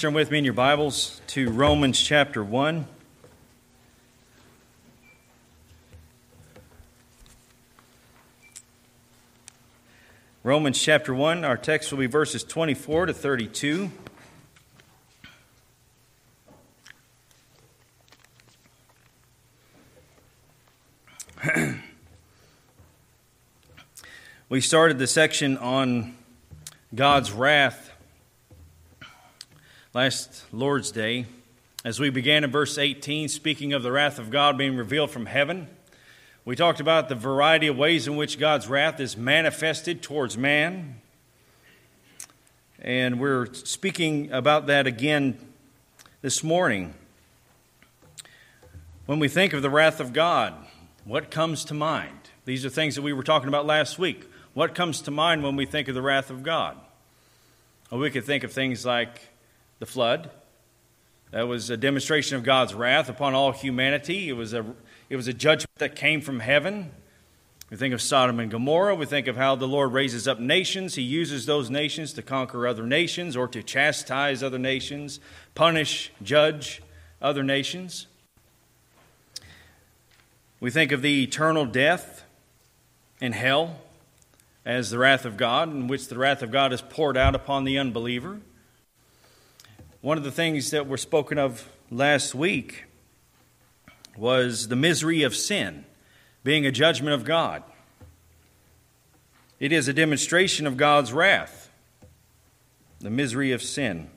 Turn with me in your Bibles to Romans chapter 1. Romans chapter 1, our text will be verses 24 to 32. we started the section on God's wrath last Lord's Day as we began in verse 18, speaking of the wrath of God being revealed from heaven. We talked about the variety of ways in which God's wrath is manifested towards man. And we're speaking about that again this morning. When we think of the wrath of God, what comes to mind? These are things that we were talking about last week. What comes to mind when we think of the wrath of God? Well, we could think of things like the flood. That was a demonstration of God's wrath upon all humanity. It was a, it was a judgment that came from heaven. We think of Sodom and Gomorrah. We think of how the Lord raises up nations. He uses those nations to conquer other nations or to chastise other nations, punish, judge other nations. We think of the eternal death in hell as the wrath of God, in which the wrath of God is poured out upon the unbeliever. One of the things that were spoken of last week was the misery of sin being a judgment of God. It is a demonstration of God's wrath, the misery of sin.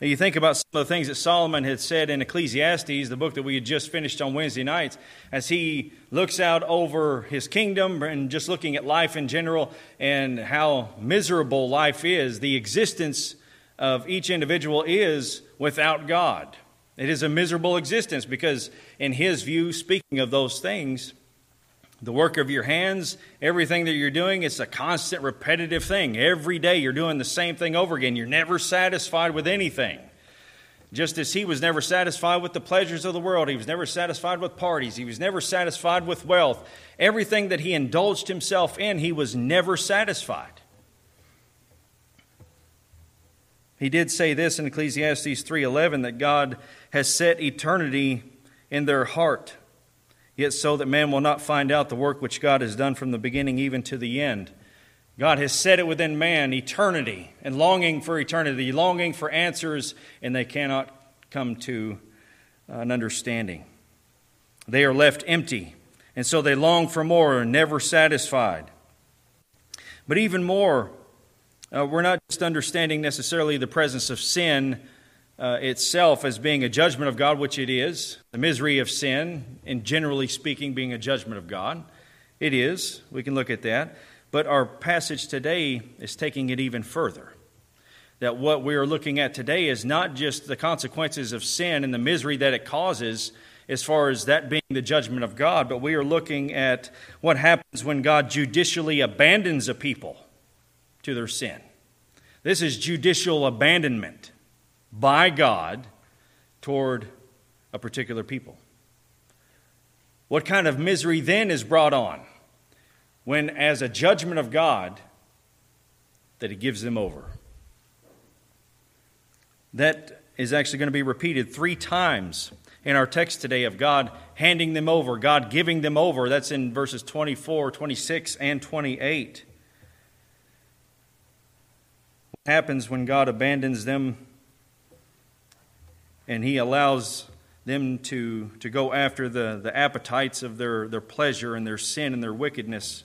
Now you think about some of the things that Solomon had said in Ecclesiastes, the book that we had just finished on Wednesday nights, as he looks out over his kingdom and just looking at life in general and how miserable life is, the existence of each individual is without God. It is a miserable existence because, in his view, speaking of those things, the work of your hands, everything that you're doing, it's a constant repetitive thing. Every day you're doing the same thing over again. You're never satisfied with anything. Just as he was never satisfied with the pleasures of the world, he was never satisfied with parties, he was never satisfied with wealth. Everything that he indulged himself in, he was never satisfied. He did say this in Ecclesiastes 3:11 that God has set eternity in their heart yet so that man will not find out the work which God has done from the beginning even to the end. God has set it within man eternity and longing for eternity, longing for answers, and they cannot come to an understanding. They are left empty, and so they long for more, and never satisfied. But even more, uh, we're not just understanding necessarily the presence of sin uh, itself as being a judgment of God, which it is, the misery of sin, and generally speaking, being a judgment of God. It is. We can look at that. But our passage today is taking it even further. That what we are looking at today is not just the consequences of sin and the misery that it causes, as far as that being the judgment of God, but we are looking at what happens when God judicially abandons a people to their sin. This is judicial abandonment by God toward a particular people. What kind of misery then is brought on when, as a judgment of God, that He gives them over? That is actually going to be repeated three times in our text today of God handing them over, God giving them over. That's in verses 24, 26, and 28. Happens when God abandons them and he allows them to, to go after the, the appetites of their, their pleasure and their sin and their wickedness.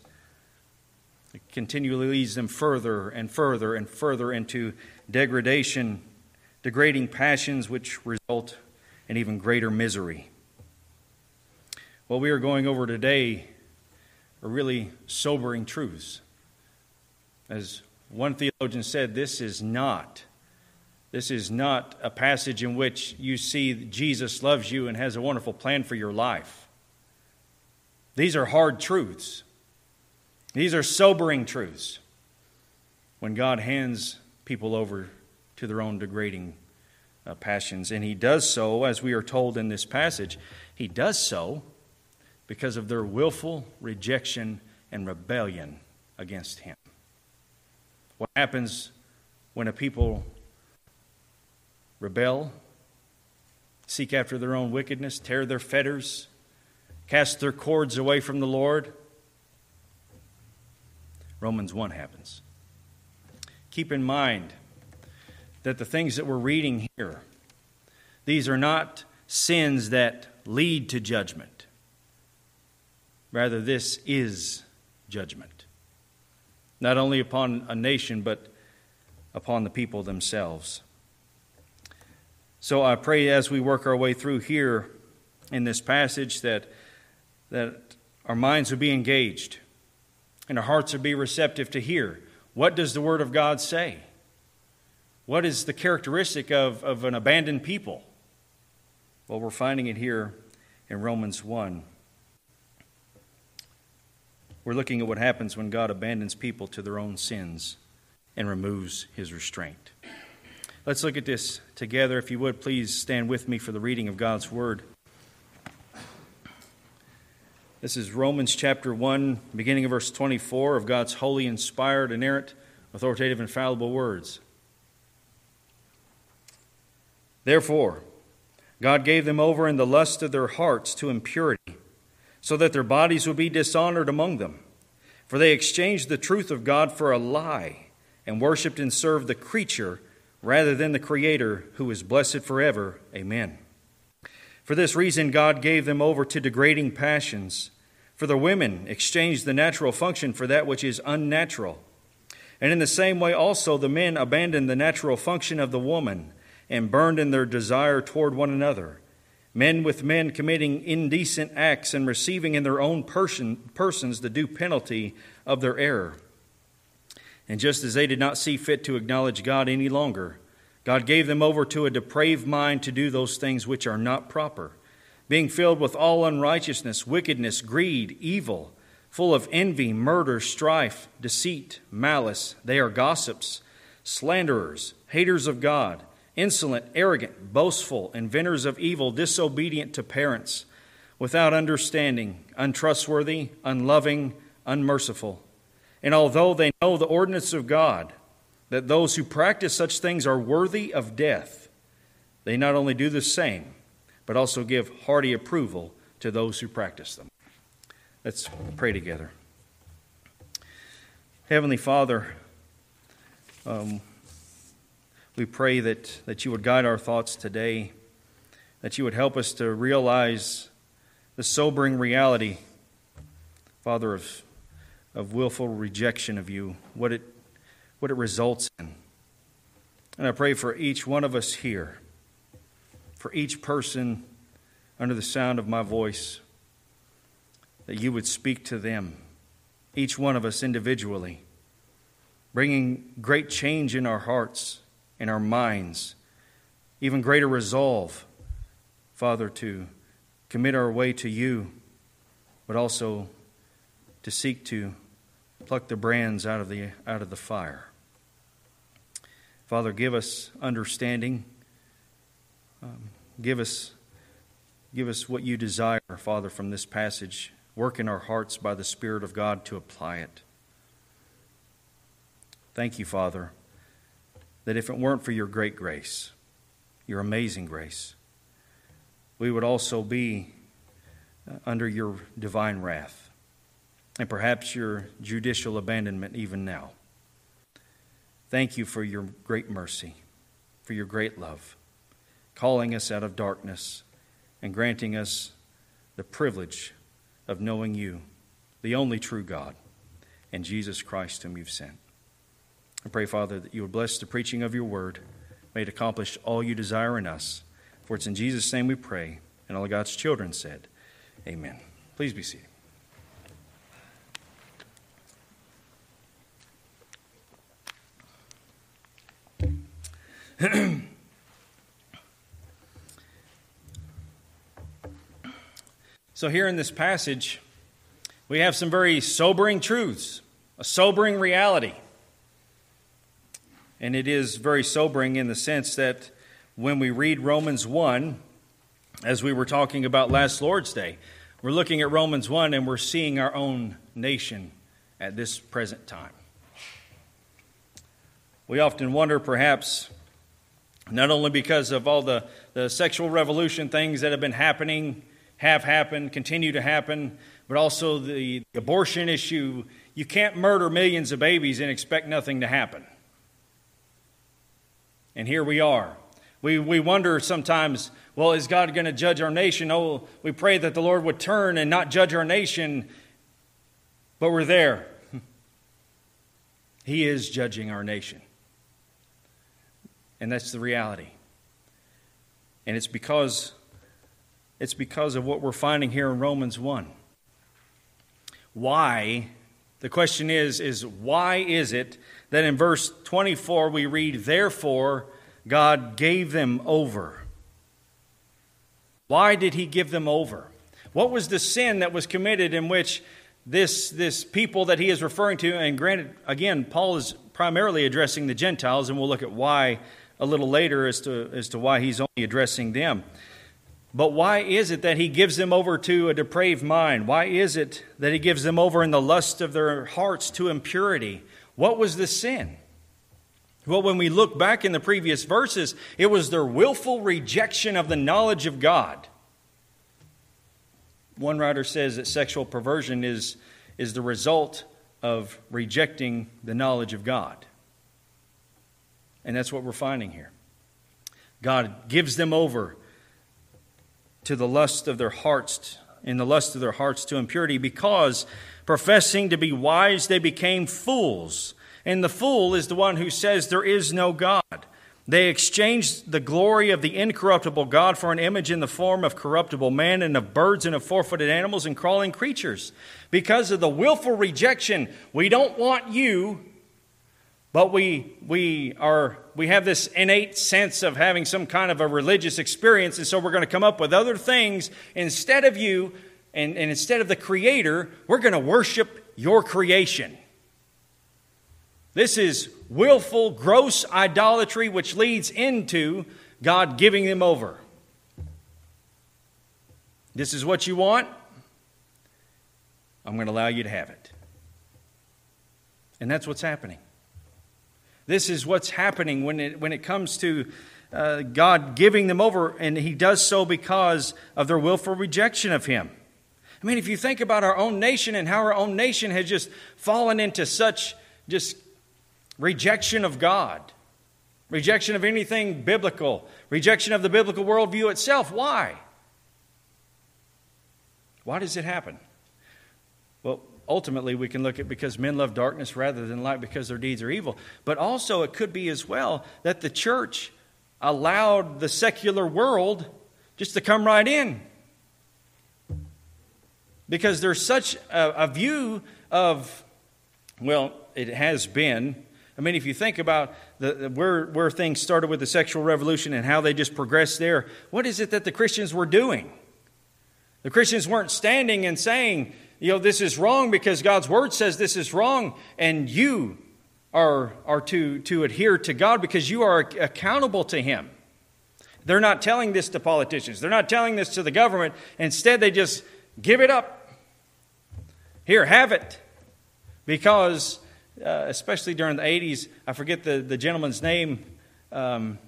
It continually leads them further and further and further into degradation, degrading passions which result in even greater misery. What we are going over today are really sobering truths. As one theologian said, this is not this is not a passage in which you see Jesus loves you and has a wonderful plan for your life. These are hard truths. These are sobering truths when God hands people over to their own degrading uh, passions. And He does so, as we are told in this passage, He does so because of their willful rejection and rebellion against Him. What happens when a people rebel, seek after their own wickedness, tear their fetters, cast their cords away from the Lord. Romans 1 happens. Keep in mind that the things that we're reading here, these are not sins that lead to judgment. Rather, this is judgment. Not only upon a nation, but upon the people themselves. So I pray as we work our way through here in this passage that, that our minds would be engaged and our hearts would be receptive to hear. What does the Word of God say? What is the characteristic of, of an abandoned people? Well, we're finding it here in Romans 1. We're looking at what happens when God abandons people to their own sins and removes his restraint. Let's look at this together. If you would, please stand with me for the reading of God's Word. This is Romans chapter 1, beginning of verse 24 of God's holy, inspired, inerrant, authoritative, infallible words. Therefore, God gave them over in the lust of their hearts to impurity, so that their bodies would be dishonored among them. For they exchanged the truth of God for a lie, and worshipped and served the creature rather than the Creator, who is blessed forever. Amen. For this reason, God gave them over to degrading passions. For the women exchanged the natural function for that which is unnatural. And in the same way, also, the men abandoned the natural function of the woman and burned in their desire toward one another, men with men committing indecent acts and receiving in their own person, persons the due penalty of their error. And just as they did not see fit to acknowledge God any longer, God gave them over to a depraved mind to do those things which are not proper, being filled with all unrighteousness, wickedness, greed, evil, full of envy, murder, strife, deceit, malice. They are gossips, slanderers, haters of God insolent, arrogant, boastful, inventors of evil, disobedient to parents, without understanding, untrustworthy, unloving, unmerciful. And although they know the ordinance of God, that those who practice such things are worthy of death, they not only do the same, but also give hearty approval to those who practice them. Let's pray together. Heavenly Father, um, we pray that, that you would guide our thoughts today, that you would help us to realize the sobering reality, Father, of, of willful rejection of you, what it, what it results in. And I pray for each one of us here, for each person under the sound of my voice, that you would speak to them, each one of us individually, bringing great change in our hearts in our minds, even greater resolve, Father, to commit our way to you, but also to seek to pluck the brands out of the, out of the fire. Father, give us understanding. Um, give us give us what you desire, Father, from this passage. Work in our hearts by the Spirit of God to apply it. Thank you, Father that if it weren't for your great grace, your amazing grace, we would also be uh, under your divine wrath and perhaps your judicial abandonment even now. Thank you for your great mercy, for your great love, calling us out of darkness and granting us the privilege of knowing you, the only true God, and Jesus Christ, whom you've sent. I pray, Father, that you would bless the preaching of your word. May it accomplish all you desire in us. For it's in Jesus' name we pray. And all God's children said, Amen. Please be seated. so, here in this passage, we have some very sobering truths, a sobering reality. And it is very sobering in the sense that when we read Romans 1, as we were talking about last Lord's Day, we're looking at Romans 1 and we're seeing our own nation at this present time. We often wonder, perhaps, not only because of all the, the sexual revolution things that have been happening, have happened, continue to happen, but also the abortion issue. You can't murder millions of babies and expect nothing to happen. And here we are. We, we wonder sometimes, well, is God going to judge our nation? Oh, we pray that the Lord would turn and not judge our nation, but we're there. He is judging our nation. And that's the reality. And it's because it's because of what we're finding here in Romans 1. Why? The question is is why is it that in verse 24 we read therefore God gave them over? Why did he give them over? What was the sin that was committed in which this, this people that he is referring to, and granted, again, Paul is primarily addressing the Gentiles, and we'll look at why a little later as to, as to why he's only addressing them. But why is it that he gives them over to a depraved mind? Why is it that he gives them over in the lust of their hearts to impurity? What was the sin? Well, when we look back in the previous verses, it was their willful rejection of the knowledge of God. One writer says that sexual perversion is, is the result of rejecting the knowledge of God. And that's what we're finding here. God gives them over to the lust of their hearts, in the lust of their hearts to impurity, because professing to be wise, they became fools. And the fool is the one who says there is no God. They exchanged the glory of the incorruptible God for an image in the form of corruptible man and of birds and of four footed animals and crawling creatures. Because of the willful rejection, we don't want you, but we, we, are, we have this innate sense of having some kind of a religious experience, and so we're going to come up with other things instead of you, and, and instead of the Creator, we're going to worship your creation. This is willful, gross idolatry, which leads into God giving them over. This is what you want. I'm going to allow you to have it. And that's what's happening. This is what's happening when it, when it comes to uh, God giving them over, and He does so because of their willful rejection of Him. I mean, if you think about our own nation and how our own nation has just fallen into such just rejection of God, rejection of anything biblical, rejection of the biblical worldview itself. Why? Why does it happen? Well, ultimately we can look at because men love darkness rather than light because their deeds are evil. But also it could be as well that the church allowed the secular world just to come right in. Because there's such a, a view of, well, it has been. I mean, if you think about the, where, where things started with the sexual revolution and how they just progressed there, what is it that the Christians were doing? The Christians weren't standing and saying, you know, this is wrong because God's word says this is wrong, and you are, are to, to adhere to God because you are accountable to Him. They're not telling this to politicians, they're not telling this to the government. Instead, they just give it up. Here, have it. Because, uh, especially during the 80s, I forget the, the gentleman's name. Um,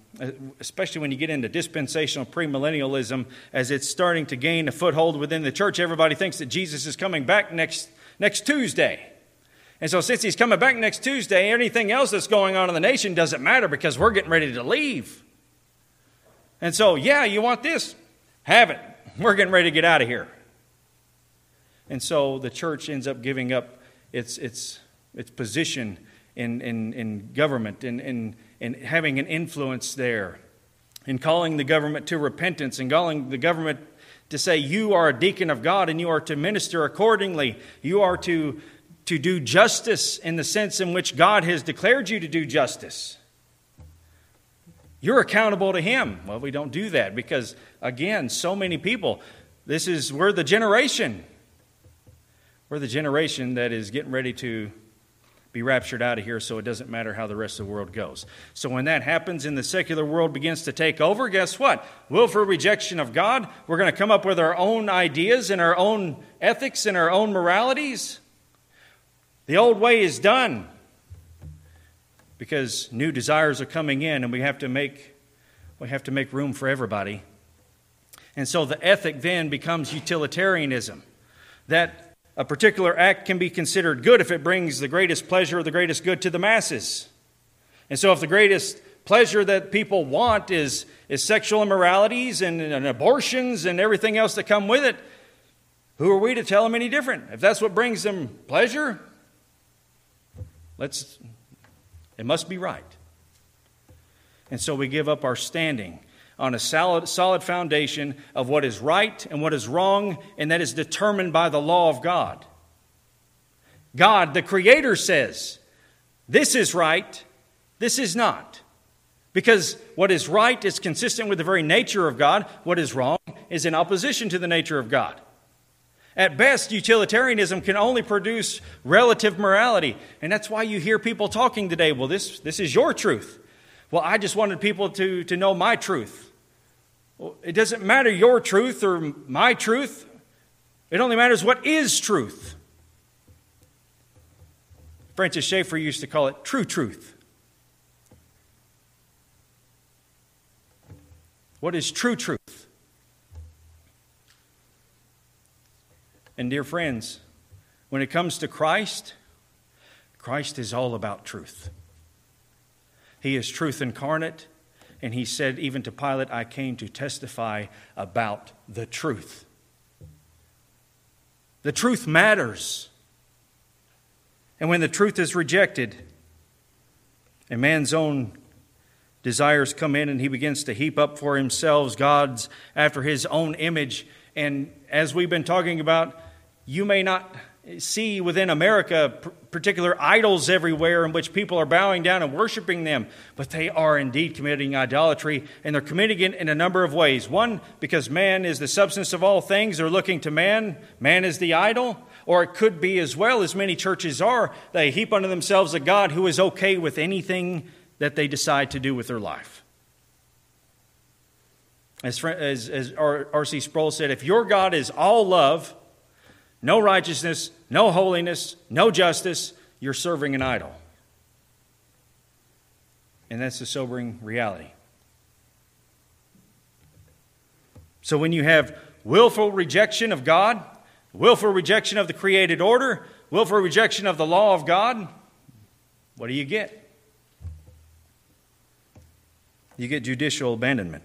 especially when you get into dispensational premillennialism, as it's starting to gain a foothold within the church, everybody thinks that Jesus is coming back next, next Tuesday. And so, since he's coming back next Tuesday, anything else that's going on in the nation doesn't matter because we're getting ready to leave. And so, yeah, you want this? Have it. We're getting ready to get out of here. And so the church ends up giving up its, its, its position in, in, in government and, in, and having an influence there, in calling the government to repentance, and calling the government to say, You are a deacon of God and you are to minister accordingly. You are to, to do justice in the sense in which God has declared you to do justice. You're accountable to Him. Well, we don't do that because, again, so many people, this is, we're the generation. We're the generation that is getting ready to be raptured out of here so it doesn't matter how the rest of the world goes. So when that happens and the secular world begins to take over, guess what? Willful rejection of God. We're going to come up with our own ideas and our own ethics and our own moralities. The old way is done because new desires are coming in and we have to make we have to make room for everybody. And so the ethic then becomes utilitarianism that a particular act can be considered good if it brings the greatest pleasure or the greatest good to the masses. And so, if the greatest pleasure that people want is, is sexual immoralities and, and abortions and everything else that come with it, who are we to tell them any different? If that's what brings them pleasure, let's, it must be right. And so we give up our standing on a solid, solid foundation of what is right and what is wrong, and that is determined by the law of God. God, the Creator, says, This is right, this is not. Because what is right is consistent with the very nature of God, what is wrong is in opposition to the nature of God. At best, utilitarianism can only produce relative morality. And that's why you hear people talking today. Well, this, this is your truth. Well, I just wanted people to, to know my truth. It doesn't matter your truth or my truth, it only matters what is truth. Francis Schaeffer used to call it true truth. What is true truth? And, dear friends, when it comes to Christ, Christ is all about truth. He is truth incarnate, and he said, even to Pilate, I came to testify about the truth. The truth matters. And when the truth is rejected, a man's own desires come in and he begins to heap up for himself gods after his own image. And as we've been talking about, you may not see within America particular idols everywhere in which people are bowing down and worshiping them, but they are indeed committing idolatry, and they're committing it in a number of ways. One, because man is the substance of all things, they're looking to man, man is the idol. Or it could be as well, as many churches are, they heap unto themselves a God who is okay with anything that they decide to do with their life. As, as, as R.C. Sproul said, if your God is all love, no righteousness, no holiness, no justice, you're serving an idol. And that's the sobering reality. So when you have willful rejection of God, willful rejection of the created order, willful rejection of the law of God, what do you get? You get judicial abandonment.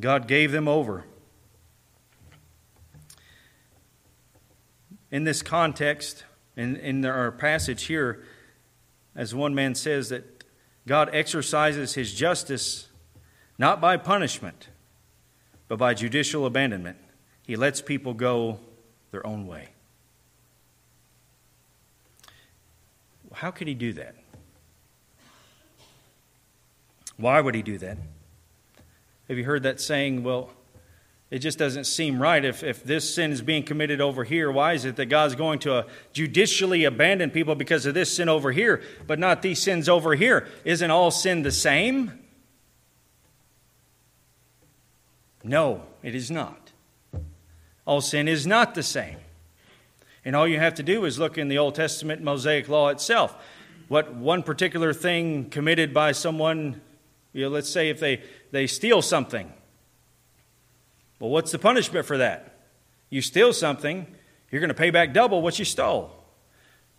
God gave them over. In this context, in, in our passage here, as one man says, that God exercises his justice not by punishment, but by judicial abandonment. He lets people go their own way. How could he do that? Why would he do that? Have you heard that saying, well, it just doesn't seem right. If, if this sin is being committed over here, why is it that God's going to uh, judicially abandon people because of this sin over here, but not these sins over here? Isn't all sin the same? No, it is not. All sin is not the same. And all you have to do is look in the Old Testament Mosaic law itself. What one particular thing committed by someone, you know, let's say if they they steal something. Well, what's the punishment for that? You steal something, you're going to pay back double what you stole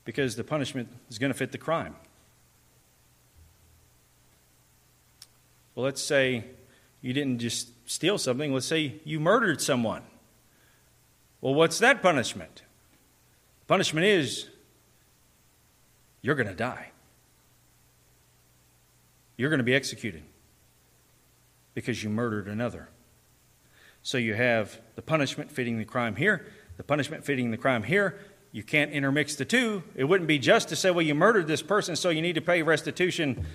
because the punishment is going to fit the crime. Well, let's say you didn't just steal something, let's say you murdered someone. Well, what's that punishment? Punishment is you're going to die. You're going to be executed because you murdered another. So you have the punishment fitting the crime here, the punishment fitting the crime here. You can't intermix the two. It wouldn't be just to say, well, you murdered this person, so you need to pay restitution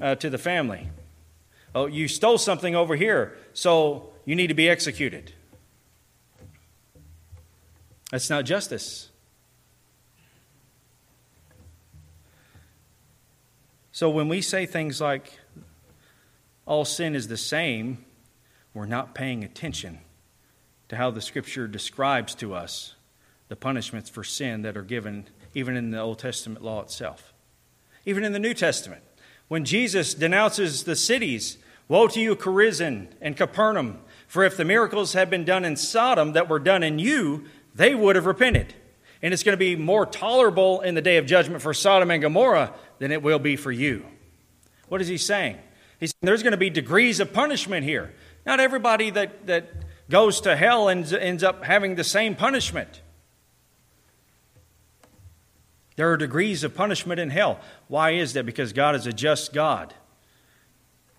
uh, to the family. Oh, you stole something over here, so you need to be executed. That's not justice. So when we say things like, all sin is the same, we're not paying attention to how the Scripture describes to us the punishments for sin that are given even in the Old Testament law itself. Even in the New Testament, when Jesus denounces the cities, Woe to you, Chorazin and Capernaum, for if the miracles had been done in Sodom that were done in you, they would have repented. And it's going to be more tolerable in the day of judgment for Sodom and Gomorrah than it will be for you. What is he saying? He's saying there's going to be degrees of punishment here. Not everybody that, that goes to hell ends, ends up having the same punishment. There are degrees of punishment in hell. Why is that? Because God is a just God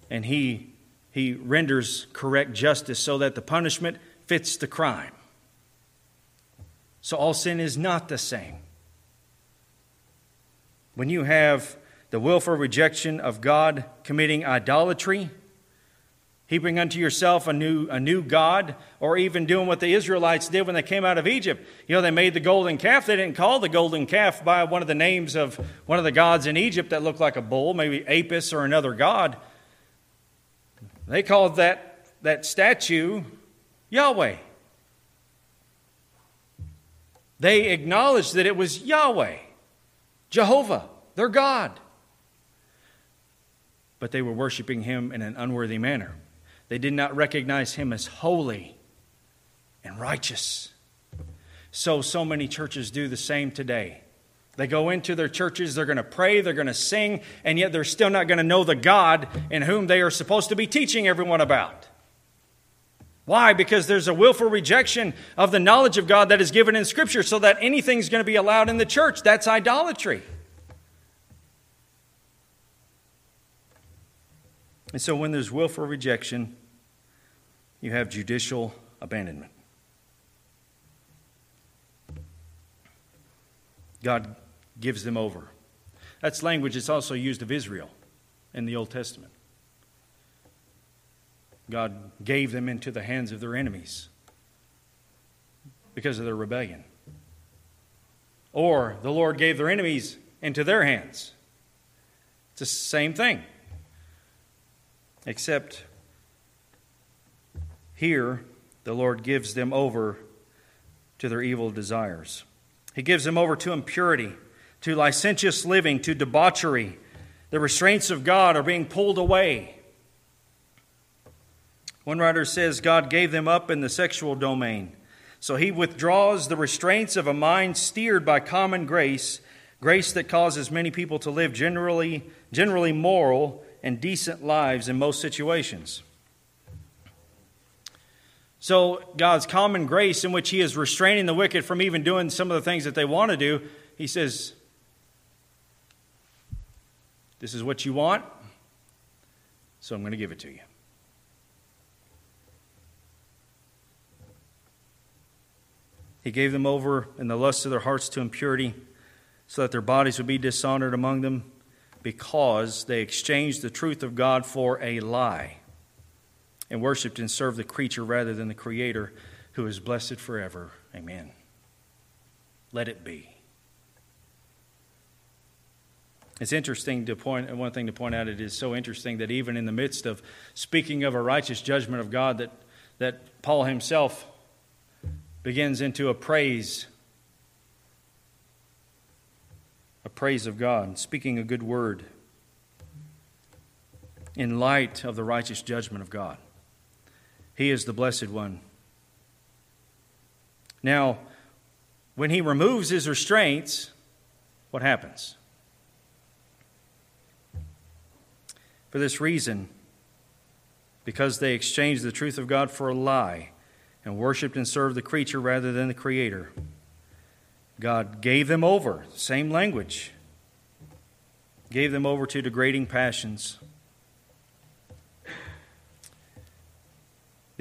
and he, he renders correct justice so that the punishment fits the crime. So all sin is not the same. When you have the willful rejection of God committing idolatry, heaping unto yourself a new, a new God, or even doing what the Israelites did when they came out of Egypt. You know, they made the golden calf. They didn't call the golden calf by one of the names of one of the gods in Egypt that looked like a bull, maybe Apis or another god. They called that, that statue Yahweh. They acknowledged that it was Yahweh, Jehovah, their God. But they were worshiping him in an unworthy manner. They did not recognize him as holy and righteous. So, so many churches do the same today. They go into their churches, they're going to pray, they're going to sing, and yet they're still not going to know the God in whom they are supposed to be teaching everyone about. Why? Because there's a willful rejection of the knowledge of God that is given in Scripture, so that anything's going to be allowed in the church. That's idolatry. And so when there's willful rejection, you have judicial abandonment. God gives them over. That's language that's also used of Israel in the Old Testament. God gave them into the hands of their enemies because of their rebellion. Or the Lord gave their enemies into their hands. It's the same thing. Except here, the Lord gives them over to their evil desires. He gives them over to impurity, to licentious living, to debauchery. The restraints of God are being pulled away. One writer says God gave them up in the sexual domain. So he withdraws the restraints of a mind steered by common grace, grace that causes many people to live generally, generally moral and decent lives in most situations. So, God's common grace, in which He is restraining the wicked from even doing some of the things that they want to do, He says, This is what you want, so I'm going to give it to you. He gave them over in the lust of their hearts to impurity, so that their bodies would be dishonored among them, because they exchanged the truth of God for a lie and worshiped and served the creature rather than the Creator, who is blessed forever. Amen. Let it be. It's interesting to point, one thing to point out, it is so interesting that even in the midst of speaking of a righteous judgment of God, that, that Paul himself begins into a praise, a praise of God, speaking a good word in light of the righteous judgment of God. He is the Blessed One. Now, when he removes his restraints, what happens? For this reason, because they exchanged the truth of God for a lie and worshiped and served the creature rather than the Creator, God gave them over, same language, gave them over to degrading passions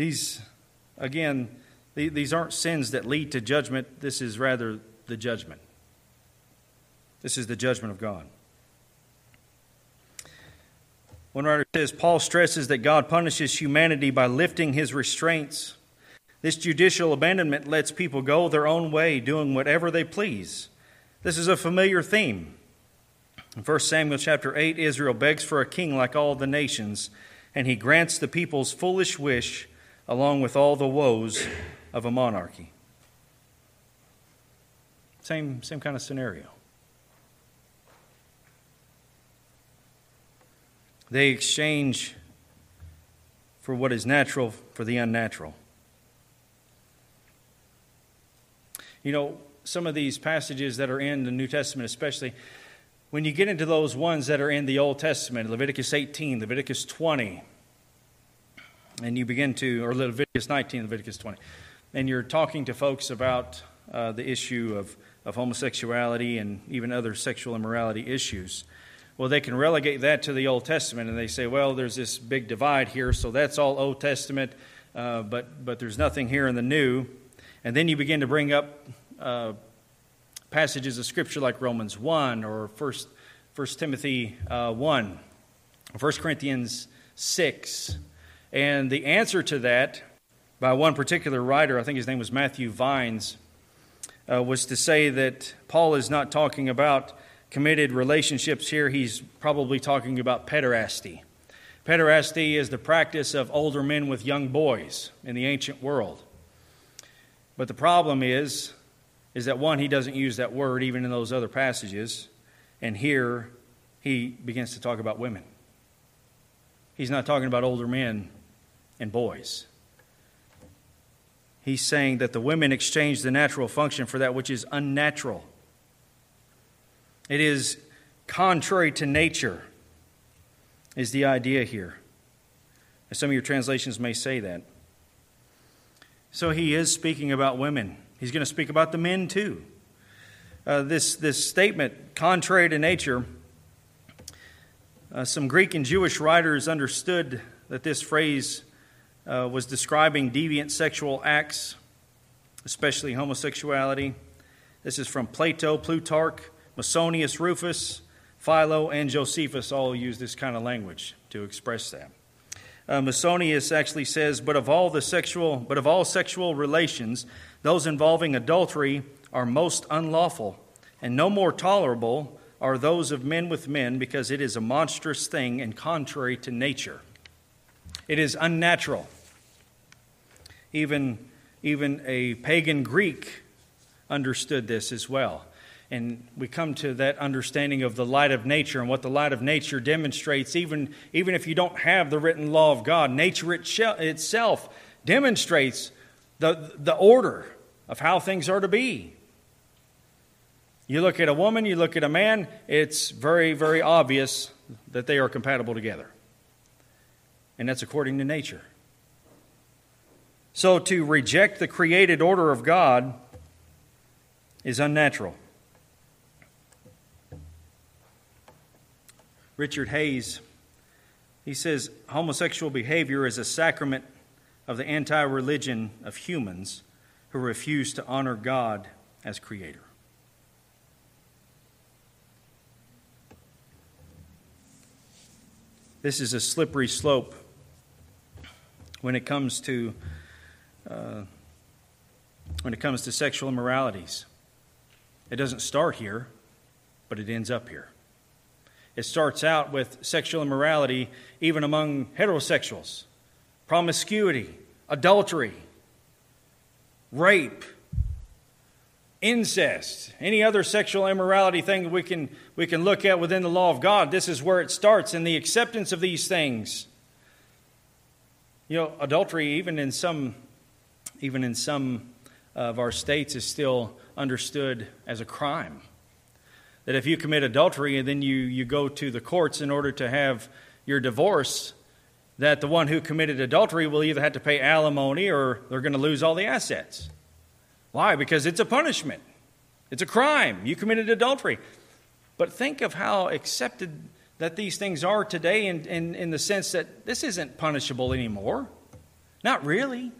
These, again, these aren't sins that lead to judgment. This is rather the judgment. This is the judgment of God. One writer says Paul stresses that God punishes humanity by lifting his restraints. This judicial abandonment lets people go their own way, doing whatever they please. This is a familiar theme. In 1 Samuel chapter 8, Israel begs for a king like all the nations, and he grants the people's foolish wish along with all the woes of a monarchy. Same, same kind of scenario. They exchange for what is natural for the unnatural. You know, some of these passages that are in the New Testament, especially, when you get into those ones that are in the Old Testament, Leviticus 18, Leviticus 20, and you begin to, or Leviticus 19, Leviticus 20, and you're talking to folks about uh, the issue of, of homosexuality and even other sexual immorality issues, well, they can relegate that to the Old Testament and they say, well, there's this big divide here, so that's all Old Testament, uh, but, but there's nothing here in the New. And then you begin to bring up uh, passages of Scripture like Romans 1 or 1, 1 Timothy uh, 1, 1 Corinthians 6. And the answer to that by one particular writer, I think his name was Matthew Vines, uh, was to say that Paul is not talking about committed relationships here. He's probably talking about pederasty. Pederasty is the practice of older men with young boys in the ancient world. But the problem is is that one, he doesn't use that word even in those other passages. And here he begins to talk about women. He's not talking about older men and boys. He's saying that the women exchange the natural function for that which is unnatural. It is contrary to nature, is the idea here. And some of your translations may say that. So he is speaking about women. He's going to speak about the men too. Uh, this, this statement, contrary to nature, uh, some Greek and Jewish writers understood that this phrase uh, was describing deviant sexual acts, especially homosexuality. This is from Plato, Plutarch, Musonius Rufus, Philo, and Josephus all use this kind of language to express that. Uh, Musonius actually says, "But of all the sexual, but of all sexual relations, those involving adultery are most unlawful, and no more tolerable are those of men with men, because it is a monstrous thing and contrary to nature. It is unnatural. Even, even a pagan Greek understood this as well. And we come to that understanding of the light of nature and what the light of nature demonstrates, even, even if you don't have the written law of God. Nature itself demonstrates the, the order of how things are to be. You look at a woman, you look at a man, it's very, very obvious that they are compatible together. And that's according to nature. So to reject the created order of God is unnatural. Richard Hays, he says homosexual behavior is a sacrament of the anti religion of humans who refuse to honor God as creator. This is a slippery slope when it comes to uh, when it comes to sexual immoralities. It doesn't start here, but it ends up here. It starts out with sexual immorality even among heterosexuals promiscuity, adultery, rape, incest, any other sexual immorality thing we can, we can look at within the law of God. This is where it starts in the acceptance of these things. You know, adultery, even in some, even in some of our states, is still understood as a crime. That if you commit adultery and then you, you go to the courts in order to have your divorce, that the one who committed adultery will either have to pay alimony or they're going to lose all the assets. Why? Because it's a punishment, it's a crime. You committed adultery. But think of how accepted that these things are today in, in, in the sense that this isn't punishable anymore. Not really.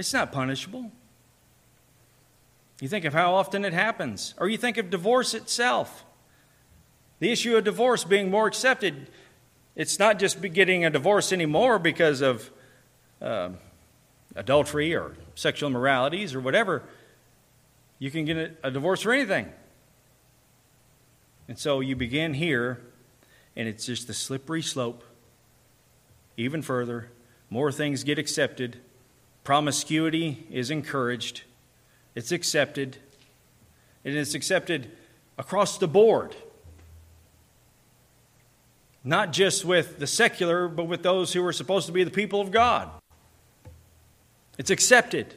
It's not punishable. You think of how often it happens, or you think of divorce itself. The issue of divorce being more accepted. It's not just getting a divorce anymore because of uh, adultery or sexual immoralities or whatever. You can get a divorce for anything. And so you begin here, and it's just the slippery slope. Even further, more things get accepted. Promiscuity is encouraged, it's accepted, and it's accepted across the board. not just with the secular, but with those who are supposed to be the people of God. It's accepted.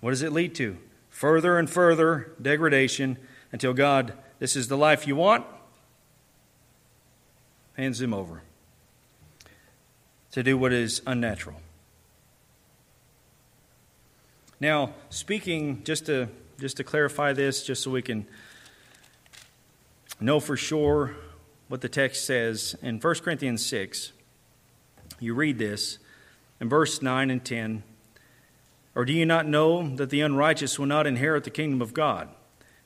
What does it lead to? Further and further degradation until God, this is the life you want, hands him over to do what is unnatural. Now, speaking just to just to clarify this, just so we can know for sure what the text says in 1 Corinthians 6, you read this in verse 9 and 10. Or do you not know that the unrighteous will not inherit the kingdom of God?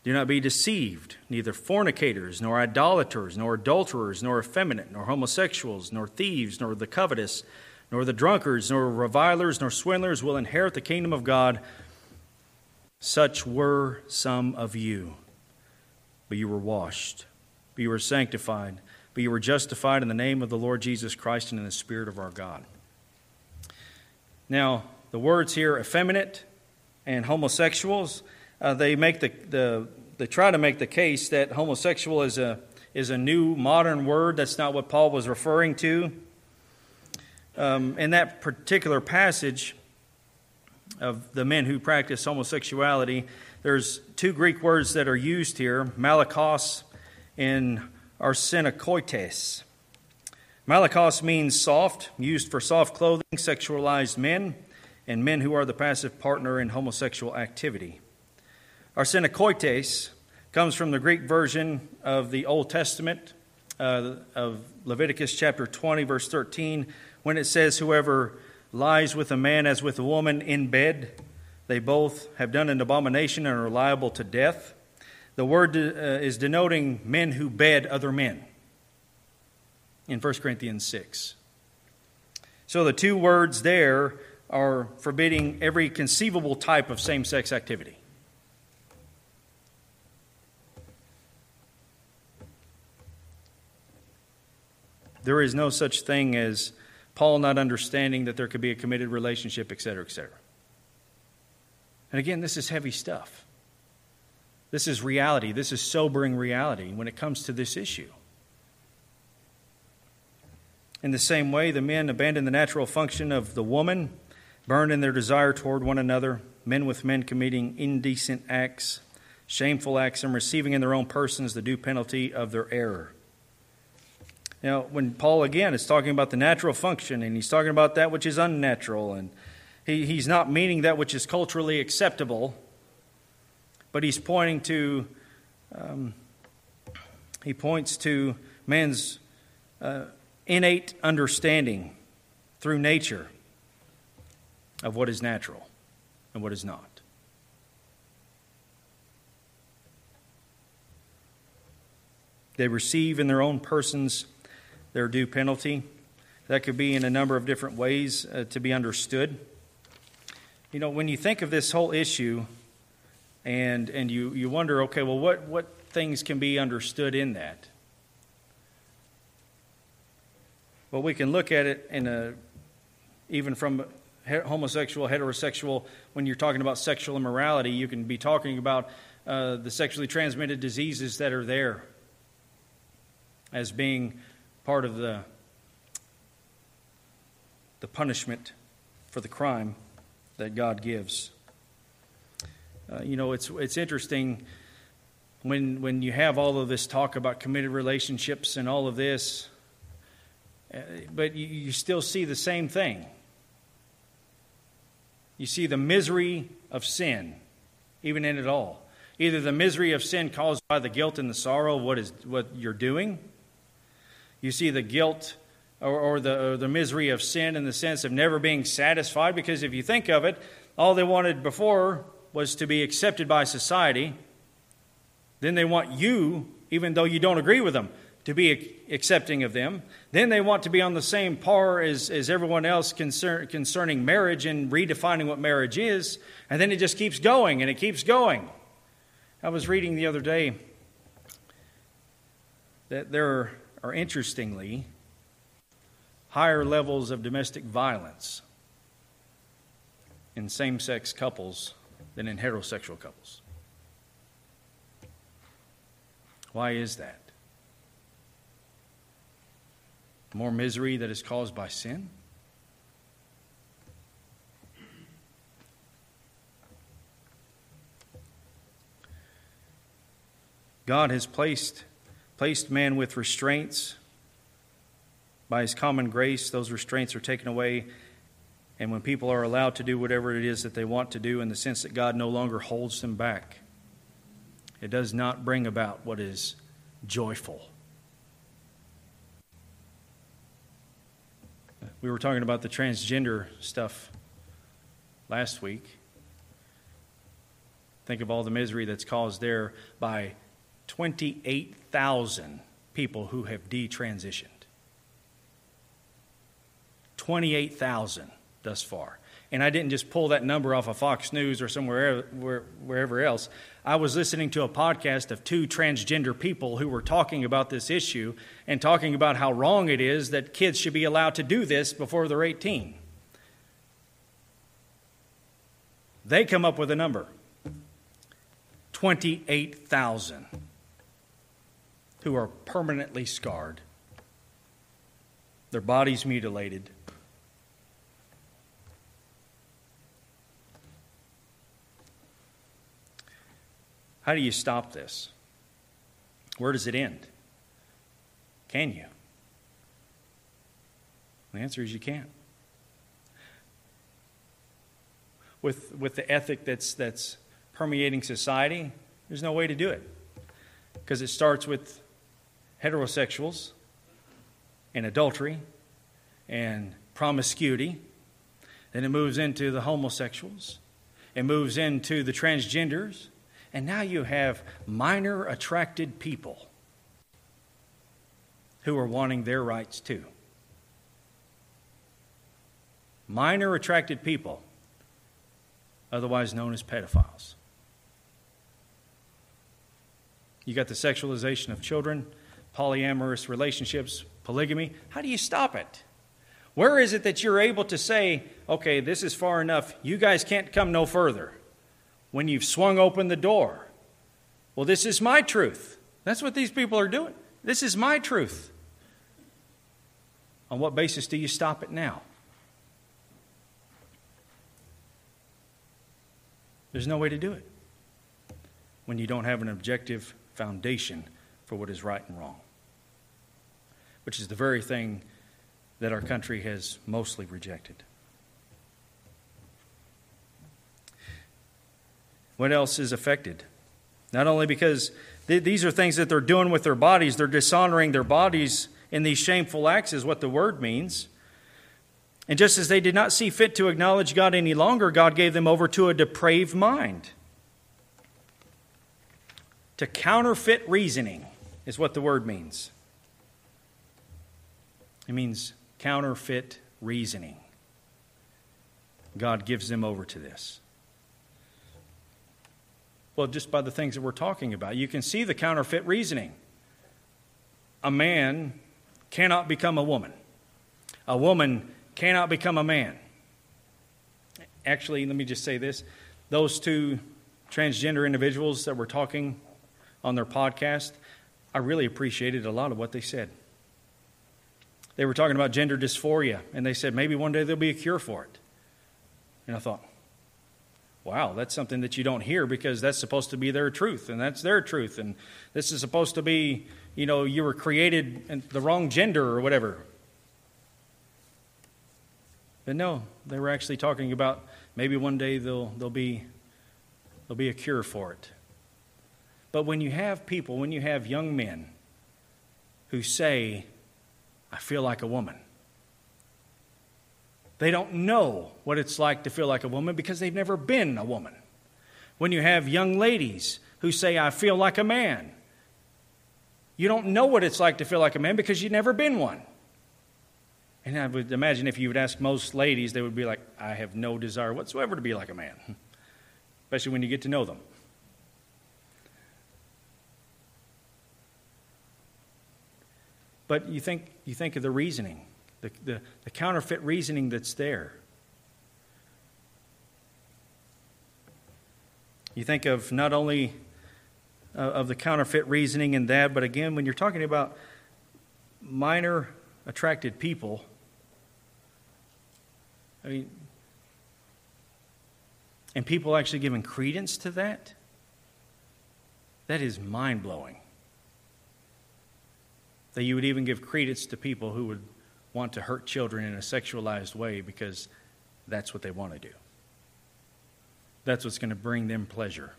Do not be deceived. Neither fornicators, nor idolaters, nor adulterers, nor effeminate, nor homosexuals, nor thieves, nor the covetous, nor the drunkards, nor revilers, nor swindlers will inherit the kingdom of God. Such were some of you. But you were washed, but you were sanctified, but you were justified in the name of the Lord Jesus Christ and in the Spirit of our God. Now, the words here, effeminate and homosexuals, uh, they make the, the they try to make the case that homosexual is a is a new modern word. That's not what Paul was referring to. Um, in that particular passage of the men who practice homosexuality, there's two Greek words that are used here: malakos and arsenokoites. Malakos means soft, used for soft clothing, sexualized men, and men who are the passive partner in homosexual activity. Arsenokoites comes from the Greek version of the Old Testament uh, of Leviticus chapter 20, verse 13, when it says, Whoever lies with a man as with a woman in bed, they both have done an abomination and are liable to death. The word uh, is denoting men who bed other men in 1 Corinthians 6. So the two words there are forbidding every conceivable type of same sex activity. There is no such thing as Paul not understanding that there could be a committed relationship, etc., etc. And again, this is heavy stuff. This is reality. This is sobering reality when it comes to this issue. In the same way, the men abandon the natural function of the woman, burned in their desire toward one another, men with men committing indecent acts, shameful acts, and receiving in their own persons the due penalty of their error. Now, when Paul again is talking about the natural function and he's talking about that which is unnatural, and he, he's not meaning that which is culturally acceptable, but he's pointing to um, he points to man's uh, innate understanding through nature of what is natural and what is not. They receive in their own persons their due penalty. That could be in a number of different ways uh, to be understood. You know, when you think of this whole issue and, and you, you wonder, okay, well, what, what things can be understood in that? Well, we can look at it in a, even from homosexual, heterosexual, when you're talking about sexual immorality, you can be talking about uh, the sexually transmitted diseases that are there as being part of the, the punishment for the crime that God gives. Uh, you know, it's, it's interesting when, when you have all of this talk about committed relationships and all of this, uh, but you, you still see the same thing. You see the misery of sin, even in it all. Either the misery of sin caused by the guilt and the sorrow of what, is, what you're doing, you see the guilt or, or, the, or the misery of sin in the sense of never being satisfied, because if you think of it, all they wanted before was to be accepted by society. Then they want you, even though you don't agree with them, to be accepting of them. Then they want to be on the same par as, as everyone else concern, concerning marriage and redefining what marriage is. And then it just keeps going and it keeps going. I was reading the other day that there are are interestingly higher levels of domestic violence in same sex couples than in heterosexual couples. Why is that? More misery that is caused by sin? God has placed, placed man with restraints. By his common grace, those restraints are taken away. And when people are allowed to do whatever it is that they want to do, in the sense that God no longer holds them back, it does not bring about what is joyful. We were talking about the transgender stuff last week. Think of all the misery that's caused there by 28,000 people who have detransitioned. 28,000 thus far. And I didn't just pull that number off of Fox News or somewhere wherever else. I was listening to a podcast of two transgender people who were talking about this issue and talking about how wrong it is that kids should be allowed to do this before they're 18. They come up with a number 28,000 who are permanently scarred, their bodies mutilated. How do you stop this? Where does it end? Can you? The answer is you can't. With, with the ethic that's, that's permeating society, there's no way to do it. Because it starts with heterosexuals and adultery and promiscuity. Then it moves into the homosexuals. It moves into the transgenders. And now you have minor attracted people who are wanting their rights too. Minor attracted people, otherwise known as pedophiles. You got the sexualization of children polyamorous relationships, polygamy. How do you stop it? Where is it that you're able to say, okay, this is far enough, you guys can't come no further? When you've swung open the door. Well, this is my truth. That's what these people are doing. This is my truth. On what basis do you stop it now? There's no way to do it when you don't have an objective foundation for what is right and wrong which is the very thing that our country has mostly rejected. What else is affected? Not only because th- these are things that they're doing with their bodies, they're dishonoring their bodies in these shameful acts, is what the word means. And just as they did not see fit to acknowledge God any longer, God gave them over to a depraved mind. To counterfeit reasoning is what the word means. It means counterfeit reasoning. God gives them over to this. Well, just by the things that we're talking about, you can see the counterfeit reasoning. A man cannot become a woman, a woman cannot become a man. Actually, let me just say this those two transgender individuals that were talking on their podcast, I really appreciated a lot of what they said they were talking about gender dysphoria, and they said maybe one day there'll be a cure for it. And I thought, wow, that's something that you don't hear because that's supposed to be their truth, and that's their truth, and this is supposed to be, you know, you were created in the wrong gender or whatever. But no, they were actually talking about maybe one day there'll, there'll, be, there'll be a cure for it. But when you have people, when you have young men who say, I feel like a woman. They don't know what it's like to feel like a woman because they've never been a woman. When you have young ladies who say, I feel like a man, you don't know what it's like to feel like a man because you've never been one. And I would imagine if you would ask most ladies, they would be like, I have no desire whatsoever to be like a man, especially when you get to know them. But you think, you think of the reasoning, the, the, the counterfeit reasoning that's there. You think of not only uh, of the counterfeit reasoning and that, but again, when you're talking about minor attracted people, I mean, and people actually giving credence to that, that is mind blowing. That you would even give credence to people who would want to hurt children in a sexualized way because that's what they want to do. That's what's going to bring them pleasure.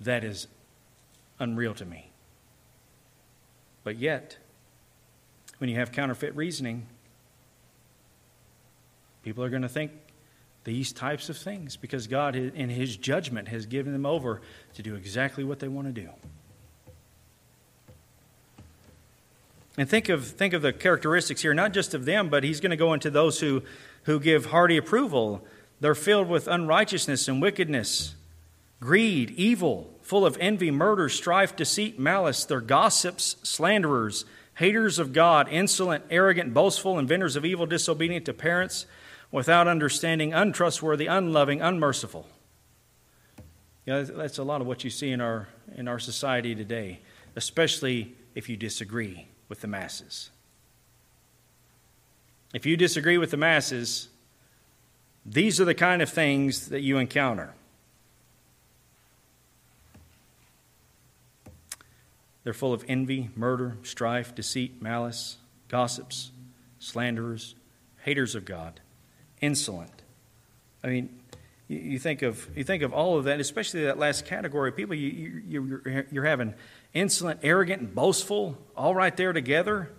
That is unreal to me. But yet, when you have counterfeit reasoning, people are going to think these types of things because God, in His judgment, has given them over to do exactly what they want to do. And think of, think of the characteristics here, not just of them, but he's going to go into those who, who give hearty approval. They're filled with unrighteousness and wickedness, greed, evil, full of envy, murder, strife, deceit, malice. They're gossips, slanderers, haters of God, insolent, arrogant, boastful, inventors of evil, disobedient to parents, without understanding, untrustworthy, unloving, unmerciful. You know, that's a lot of what you see in our, in our society today, especially if you disagree with the masses. If you disagree with the masses, these are the kind of things that you encounter. They're full of envy, murder, strife, deceit, malice, gossips, slanderers, haters of God, insolent. I mean, you, think of you think of all of that, especially that last category of people. You, you, you're, you're having insolent, arrogant, and boastful, all right there together.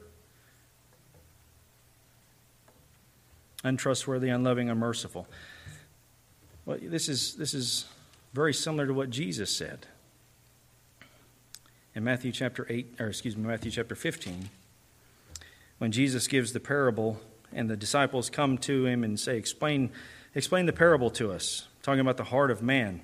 Untrustworthy, unloving, unmerciful. Well, this is, this is very similar to what Jesus said in Matthew chapter 8, or excuse me, Matthew chapter 15, when Jesus gives the parable and the disciples come to him and say, Explain, explain the parable to us, talking about the heart of man.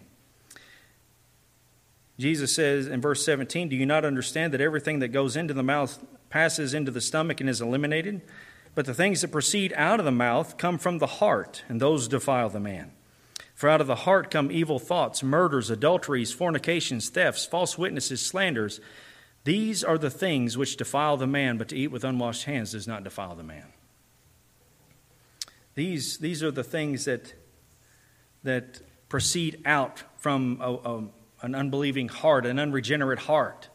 Jesus says in verse 17, Do you not understand that everything that goes into the mouth passes into the stomach and is eliminated? But the things that proceed out of the mouth come from the heart, and those defile the man. For out of the heart come evil thoughts, murders, adulteries, fornications, thefts, false witnesses, slanders. These are the things which defile the man, but to eat with unwashed hands does not defile the man. These, these are the things that, that proceed out from a, a an unbelieving heart, an unregenerate heart.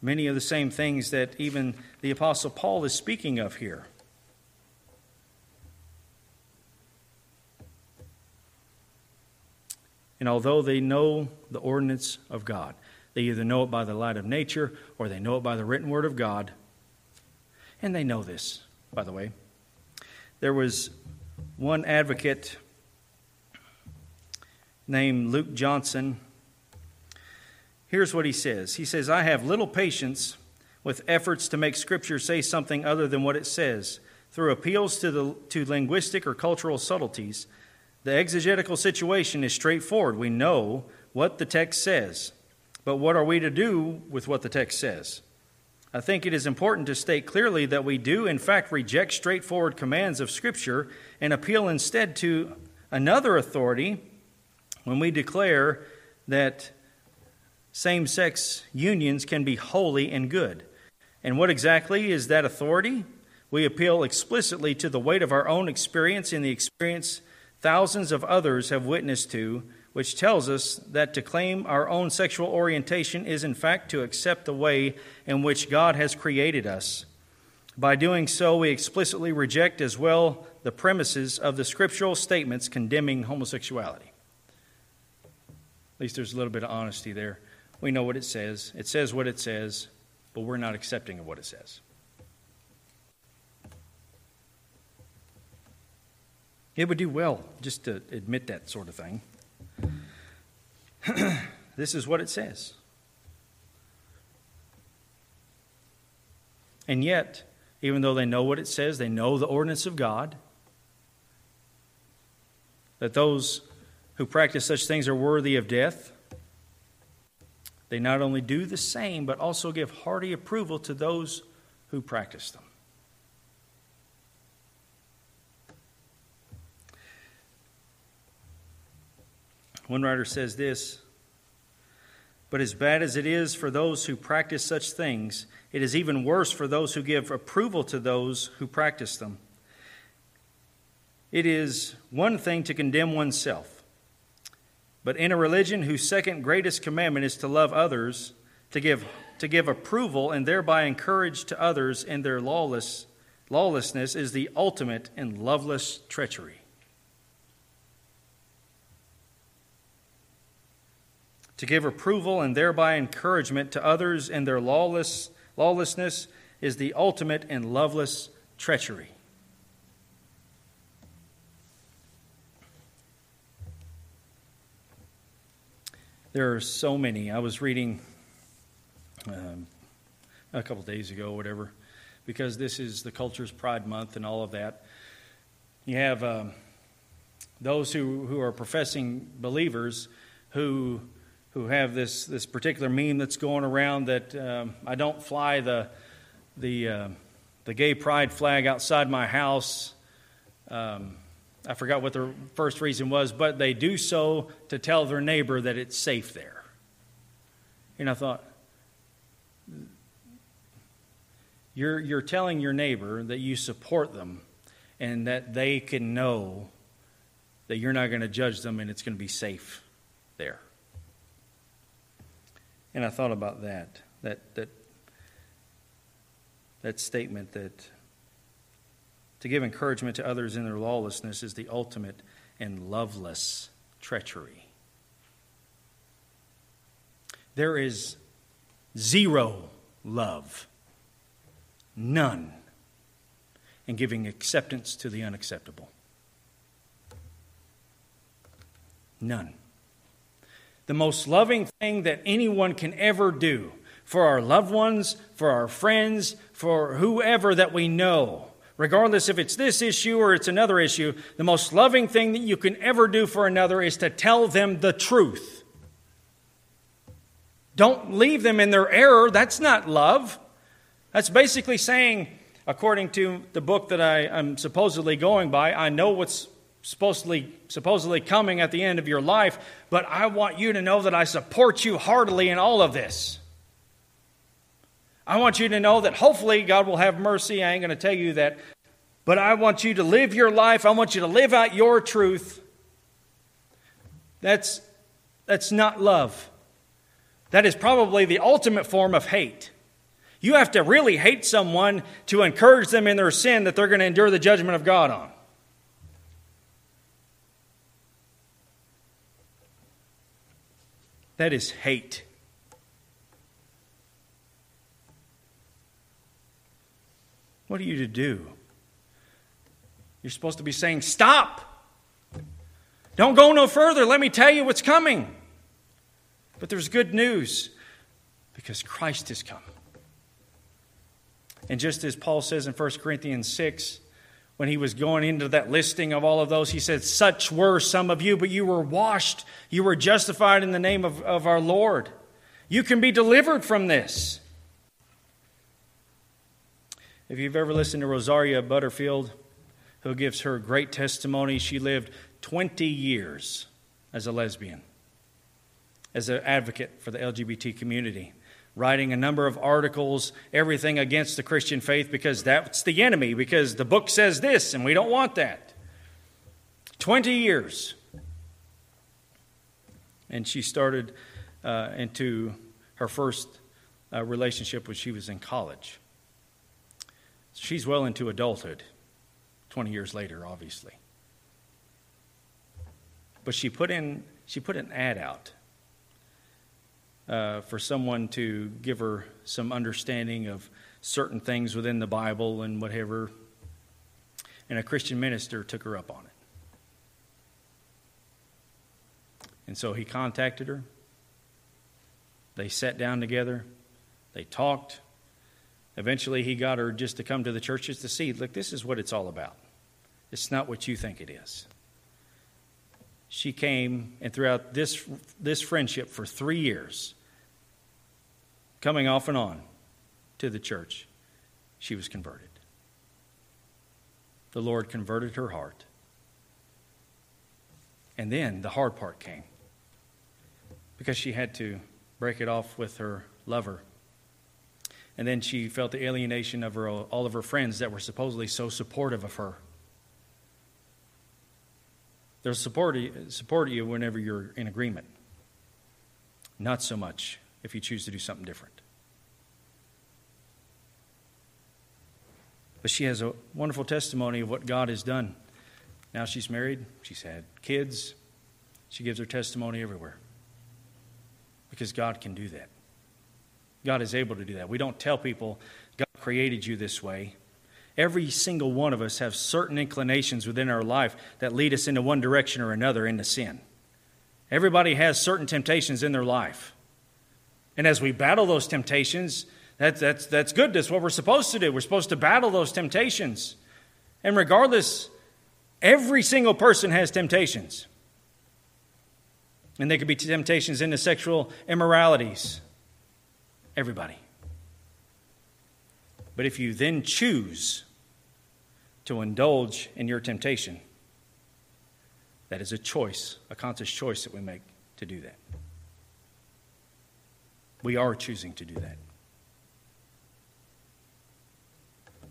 Many of the same things that even the Apostle Paul is speaking of here. And although they know the ordinance of God, they either know it by the light of nature or they know it by the written word of God. And they know this, by the way. There was one advocate named Luke Johnson Here's what he says He says, I have little patience with efforts to make Scripture say something other than what it says. Through appeals to, the, to linguistic or cultural subtleties, the exegetical situation is straightforward. We know what the text says. But what are we to do with what the text says? I think it is important to state clearly that we do, in fact, reject straightforward commands of Scripture and appeal instead to another authority when we declare that same sex unions can be holy and good. And what exactly is that authority? We appeal explicitly to the weight of our own experience and the experience thousands of others have witnessed to, which tells us that to claim our own sexual orientation is, in fact, to accept the way in which God has created us. By doing so, we explicitly reject as well the premises of the scriptural statements condemning homosexuality. At least there's a little bit of honesty there. We know what it says. It says what it says, but we're not accepting of what it says. It would do well just to admit that sort of thing. this is what it says. And yet, even though they know what it says, they know the ordinance of God, that those who practice such things are worthy of death, they not only do the same, but also give hearty approval to those who practice them. One writer says this But as bad as it is for those who practice such things, it is even worse for those who give approval to those who practice them. It is one thing to condemn oneself, but in a religion whose second greatest commandment is to love others, to give, to give approval and thereby encourage to others in their lawless, lawlessness is the ultimate in loveless treachery. To give approval and thereby encouragement to others in their lawless, lawlessness is the ultimate in loveless treachery. There are so many. I was reading um, a couple days ago, whatever, because this is the Culture's Pride Month and all of that. You have um, those who, who are professing believers who who have this, this particular meme that's going around that um, I don't fly the, the, uh, the gay pride flag outside my house. Um, I forgot what the first reason was, but they do so to tell their neighbor that it's safe there. And I thought, you're, you're telling your neighbor that you support them and that they can know that you're not going to judge them and it's going to be safe there. And I thought about that, that, that, that statement that to give encouragement to others in their lawlessness is the ultimate and loveless treachery. There is zero love, none, in giving acceptance to the unacceptable. None the most loving thing that anyone can ever do for our loved ones, for our friends, for whoever that we know. Regardless if it's this issue or it's another issue, the most loving thing that you can ever do for another is to tell them the truth. Don't leave them in their error. That's not love. That's basically saying, according to the book that I, am supposedly going by, I know what's supposedly, supposedly coming at the end of your life, but I want you to know that I support you heartily in all of this. I want you to know that hopefully God will have mercy. I ain't going to tell you that, but I want you to live your life. I want you to live out your truth. That's, that's not love. That is probably the ultimate form of hate. You have to really hate someone to encourage them in their sin that they're going to endure the judgment of God on. That is hate. What are you to do? You're supposed to be saying, Stop! Don't go no further. Let me tell you what's coming. But there's good news because Christ has come. And just as Paul says in 1 Corinthians 6, when he was going into that listing of all of those, he said, Such were some of you, but you were washed, you were justified in the name of, of our Lord. You can be delivered from this. If you've ever listened to Rosaria Butterfield, who gives her great testimony, she lived 20 years as a lesbian, as an advocate for the LGBT community writing a number of articles, everything against the Christian faith because that's the enemy, because the book says this and we don't want that. 20 years. And she started uh, into her first uh, relationship when she was in college. She's well into adulthood, 20 years later, obviously. But she put in she put an ad out uh, for someone to give her some understanding of certain things within the Bible and whatever. And a Christian minister took her up on it. And so he contacted her. They sat down together. They talked. Eventually, he got her just to come to the churches to see look, this is what it's all about. It's not what you think it is. She came, and throughout this, this friendship for three years, coming off and on to the church, she was converted. The Lord converted her heart. And then the hard part came. because she had to break it off with her lover. And then she felt the alienation of her, all of her friends that were supposedly so supportive of her. They'll support, support you whenever you're in agreement. Not so much if you choose to do something different. But she has a wonderful testimony of what God has done. Now she's married, she's had kids, she gives her testimony everywhere. Because God can do that. God is able to do that. We don't tell people God created you this way. Every single one of us have certain inclinations within our life that lead us into one direction or another into sin. Everybody has certain temptations in their life. And as we battle those temptations, that, that's, that's good. That's what we're supposed to do. We're supposed to battle those temptations. And regardless, every single person has temptations. And they could be temptations into sexual immoralities. Everybody. But if you then choose to indulge in your temptation, that is a choice, a conscious choice that we make to do that. We are choosing to do that.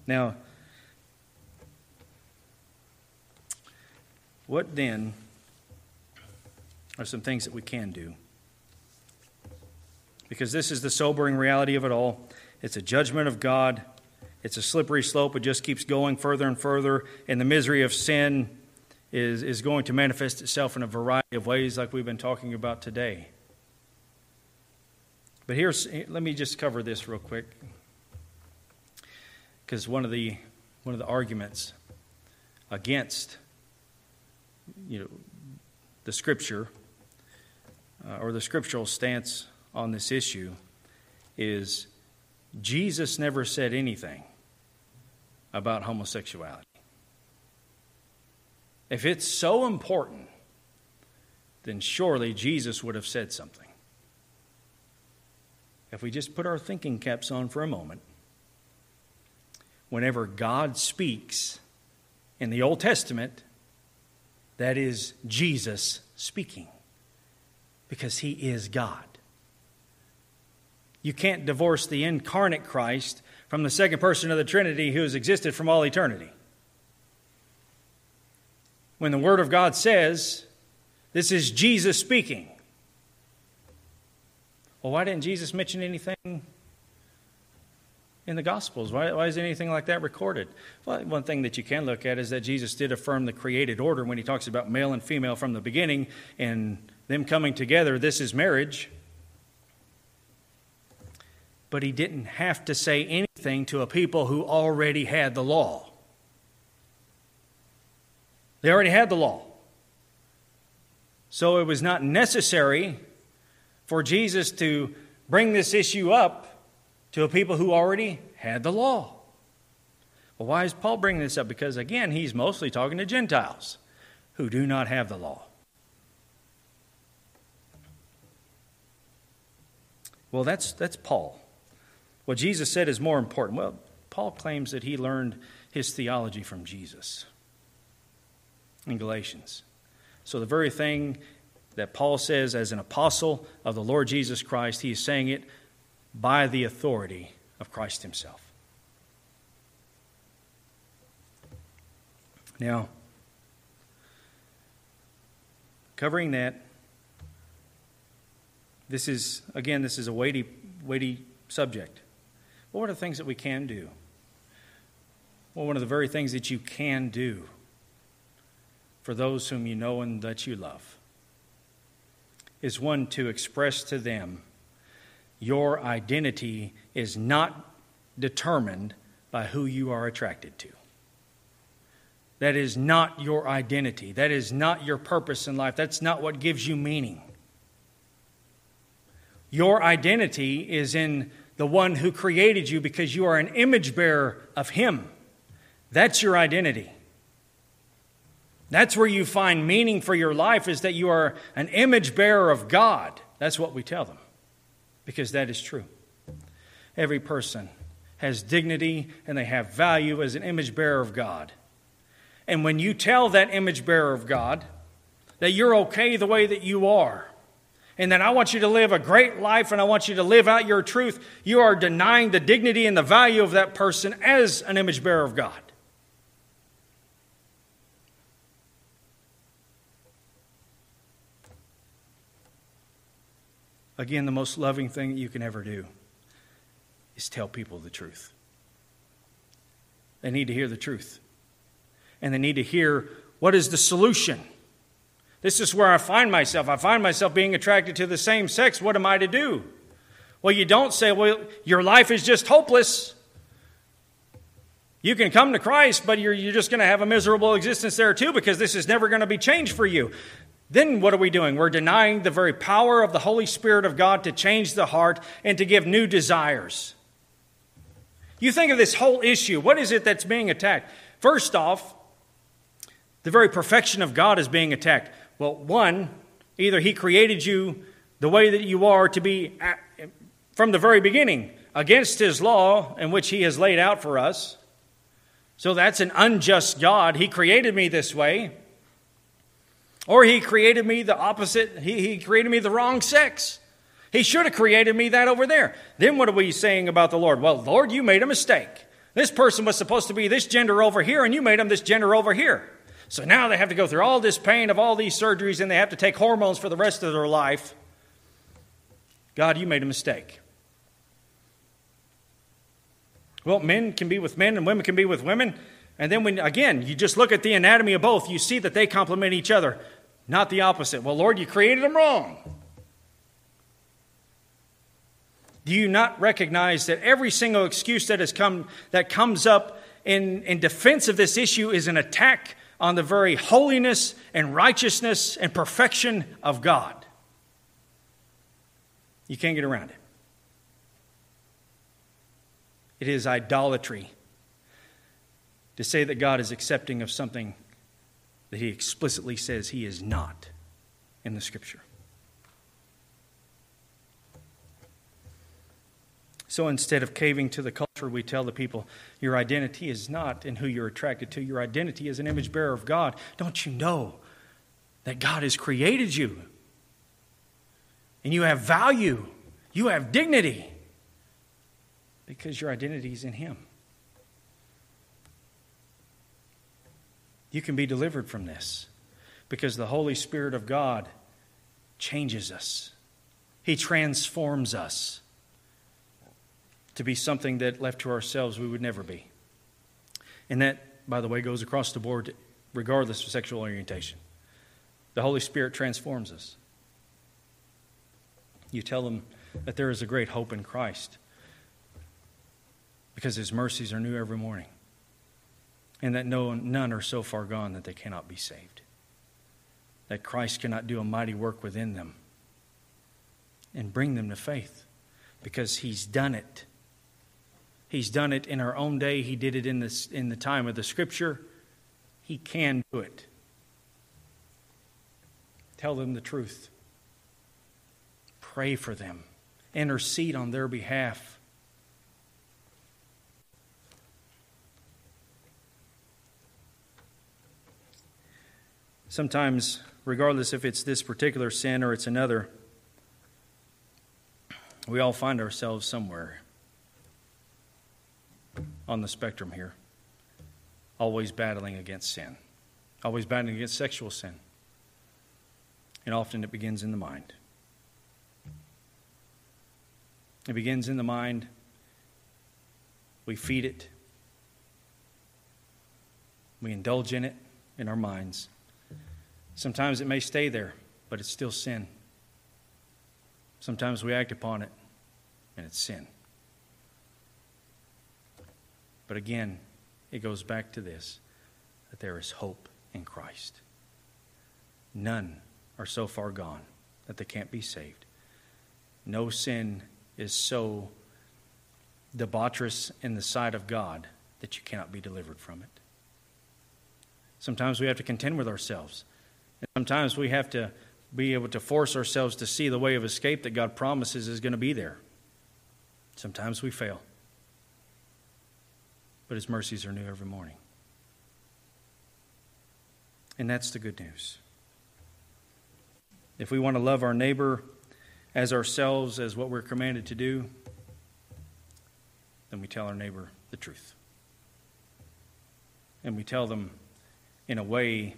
Now, what then are some things that we can do. Because this is the sobering reality of it all. It's a judgment of God. It's a slippery slope. It just keeps going further and further. And the misery of sin is, is going to manifest itself in a variety of ways, like we've been talking about today. But here's, let me just cover this real quick. Because one of the, one of the arguments against you know, the scripture uh, or the scriptural stance on this issue is Jesus never said anything about homosexuality. If it's so important, then surely Jesus would have said something. If we just put our thinking caps on for a moment, whenever God speaks in the Old Testament, that is Jesus speaking because he is God. You can't divorce the incarnate Christ from the second person of the Trinity who has existed from all eternity. When the Word of God says, This is Jesus speaking. Well, why didn't Jesus mention anything in the Gospels? Why, why is anything like that recorded? Well, one thing that you can look at is that Jesus did affirm the created order when he talks about male and female from the beginning and them coming together, this is marriage. But he didn't have to say anything to a people who already had the law. They already had the law. So it was not necessary for Jesus to bring this issue up to a people who already had the law. Well, why is Paul bringing this up? Because, again, he's mostly talking to Gentiles who do not have the law. Well, that's, that's Paul. What Jesus said is more important. Well, Paul claims that he learned his theology from Jesus in Galatians. So, the very thing that Paul says as an apostle of the Lord Jesus Christ, he is saying it by the authority of Christ himself. Now, covering that, this is, again, this is a weighty, weighty subject. What are the things that we can do? Well, one of the very things that you can do for those whom you know and that you love is one to express to them your identity is not determined by who you are attracted to. That is not your identity. That is not your purpose in life. That's not what gives you meaning. Your identity is in the one who created you because you are an image bearer of Him. That's your identity. That's where you find meaning for your life, is that you are an image bearer of God. That's what we tell them, because that is true. Every person has dignity and they have value as an image bearer of God. And when you tell that image bearer of God that you're okay the way that you are, and that I want you to live a great life and I want you to live out your truth, you are denying the dignity and the value of that person as an image bearer of God. Again, the most loving thing that you can ever do is tell people the truth. They need to hear the truth. And they need to hear what is the solution. This is where I find myself. I find myself being attracted to the same sex. What am I to do? Well, you don't say, well, your life is just hopeless. You can come to Christ, but you're, you're just going to have a miserable existence there too because this is never going to be changed for you. Then what are we doing? We're denying the very power of the Holy Spirit of God to change the heart and to give new desires. You think of this whole issue. What is it that's being attacked? First off, the very perfection of God is being attacked. Well, one, either He created you the way that you are to be from the very beginning against His law in which He has laid out for us. So that's an unjust God. He created me this way. Or He created me the opposite, He, he created me the wrong sex. He should have created me that over there. Then what are we saying about the Lord? Well, Lord, you made a mistake. This person was supposed to be this gender over here, and you made him this gender over here. So now they have to go through all this pain of all these surgeries and they have to take hormones for the rest of their life. God, you made a mistake. Well, men can be with men and women can be with women. And then when again, you just look at the anatomy of both, you see that they complement each other, not the opposite. Well, Lord, you created them wrong. Do you not recognize that every single excuse that has come that comes up in, in defense of this issue is an attack on the very holiness and righteousness and perfection of God. You can't get around it. It is idolatry to say that God is accepting of something that He explicitly says He is not in the Scripture. So instead of caving to the culture, we tell the people, your identity is not in who you're attracted to. Your identity is an image bearer of God. Don't you know that God has created you? And you have value, you have dignity, because your identity is in Him. You can be delivered from this because the Holy Spirit of God changes us, He transforms us to be something that left to ourselves we would never be. And that, by the way, goes across the board regardless of sexual orientation. The Holy Spirit transforms us. You tell them that there is a great hope in Christ because his mercies are new every morning and that no, none are so far gone that they cannot be saved. That Christ cannot do a mighty work within them and bring them to faith because he's done it He's done it in our own day. He did it in, this, in the time of the Scripture. He can do it. Tell them the truth. Pray for them. Intercede on their behalf. Sometimes, regardless if it's this particular sin or it's another, we all find ourselves somewhere on the spectrum here, always battling against sin, always battling against sexual sin. And often it begins in the mind. It begins in the mind. We feed it. We indulge in it in our minds. Sometimes it may stay there, but it's still sin. Sometimes we act upon it, and it's sin. But again, it goes back to this that there is hope in Christ. None are so far gone that they can't be saved. No sin is so debaucherous in the sight of God that you cannot be delivered from it. Sometimes we have to contend with ourselves. And sometimes we have to be able to force ourselves to see the way of escape that God promises is going to be there. Sometimes we fail but his mercies are new every morning. And that's the good news. If we want to love our neighbor as ourselves as what we're commanded to do, then we tell our neighbor the truth. And we tell them in a way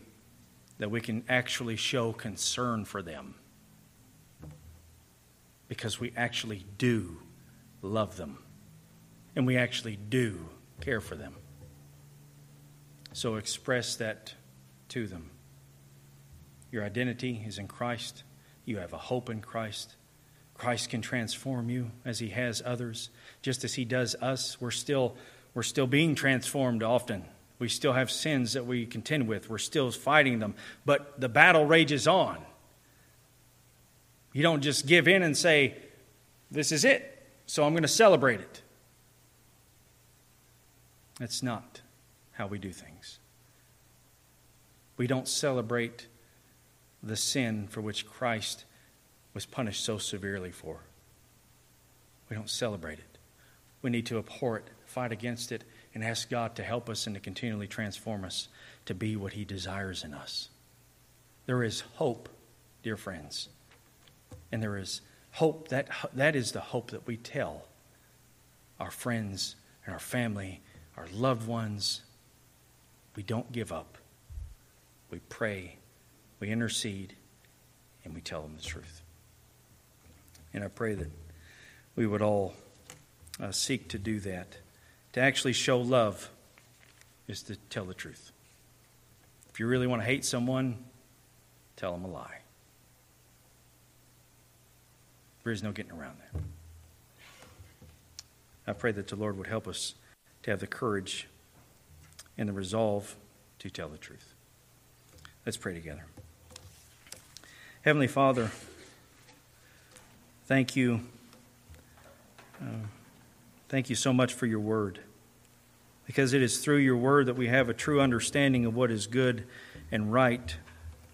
that we can actually show concern for them because we actually do love them and we actually do care for them. So express that to them. Your identity is in Christ. You have a hope in Christ. Christ can transform you as he has others. Just as he does us, we're still, we're still being transformed often. We still have sins that we contend with. We're still fighting them. But the battle rages on. You don't just give in and say, This is it, so I'm going to celebrate it. That's not how we do things. We don't celebrate the sin for which Christ was punished so severely for. We don't celebrate it. We need to abhor it, fight against it, and ask God to help us and to continually transform us to be what He desires in us. There is hope, dear friends. And there is hope. That, that is the hope that we tell our friends and our family, our loved ones. We don't give up. We pray, we intercede, and we tell them the truth. And I pray that we would all uh, seek to do that. To actually show love is to tell the truth. If you really want to hate someone, tell them a lie. There is no getting around that. I pray that the Lord would help us to have the courage and the resolve to tell the truth. Let's pray together. Heavenly Father, Thank you. Uh, thank you so much for your word. Because it is through your word that we have a true understanding of what is good and right.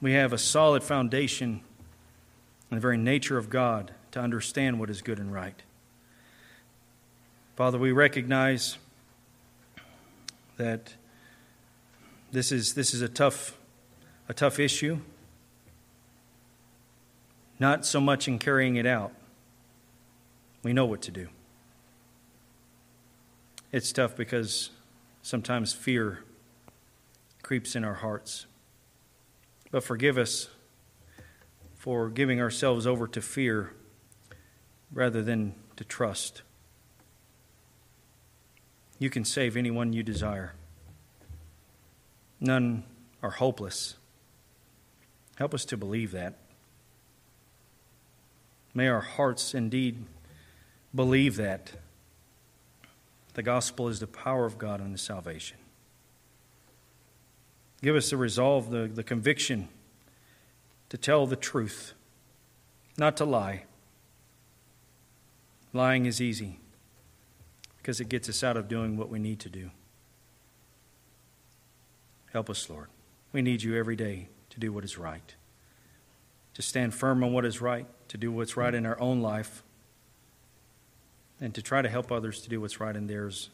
We have a solid foundation in the very nature of God to understand what is good and right. Father, we recognize that this is, this is a, tough, a tough issue, not so much in carrying it out, we know what to do. It's tough because sometimes fear creeps in our hearts. But forgive us for giving ourselves over to fear rather than to trust. You can save anyone you desire. None are hopeless. Help us to believe that. May our hearts indeed believe that the gospel is the power of God unto salvation. Give us the resolve, the, the conviction to tell the truth, not to lie. Lying is easy because it gets us out of doing what we need to do. Help us, Lord. We need you every day to do what is right, to stand firm on what is right, to do what's right in our own life and to try to help others to do what's right in theirs.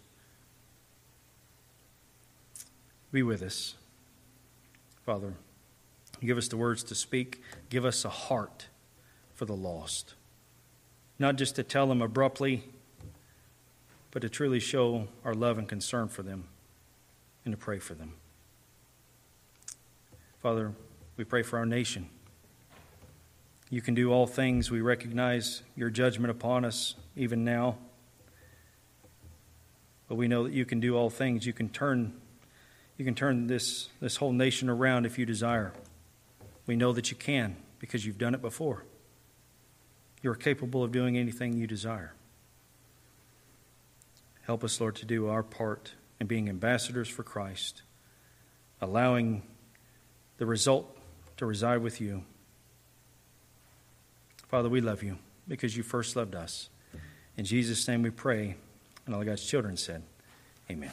Be with us, Father. Give us the words to speak. Give us a heart for the lost. Not just to tell them abruptly, but to truly show our love and concern for them and to pray for them. Father, we pray for our nation. You can do all things. We recognize your judgment upon us even now. But we know that you can do all things. You can turn, you can turn this, this whole nation around if you desire. We know that you can because you've done it before. You're capable of doing anything you desire. Help us, Lord, to do our part in being ambassadors for Christ, allowing the result to reside with you. Father, we love you because you first loved us. In Jesus' name we pray. And all God's children said, Amen.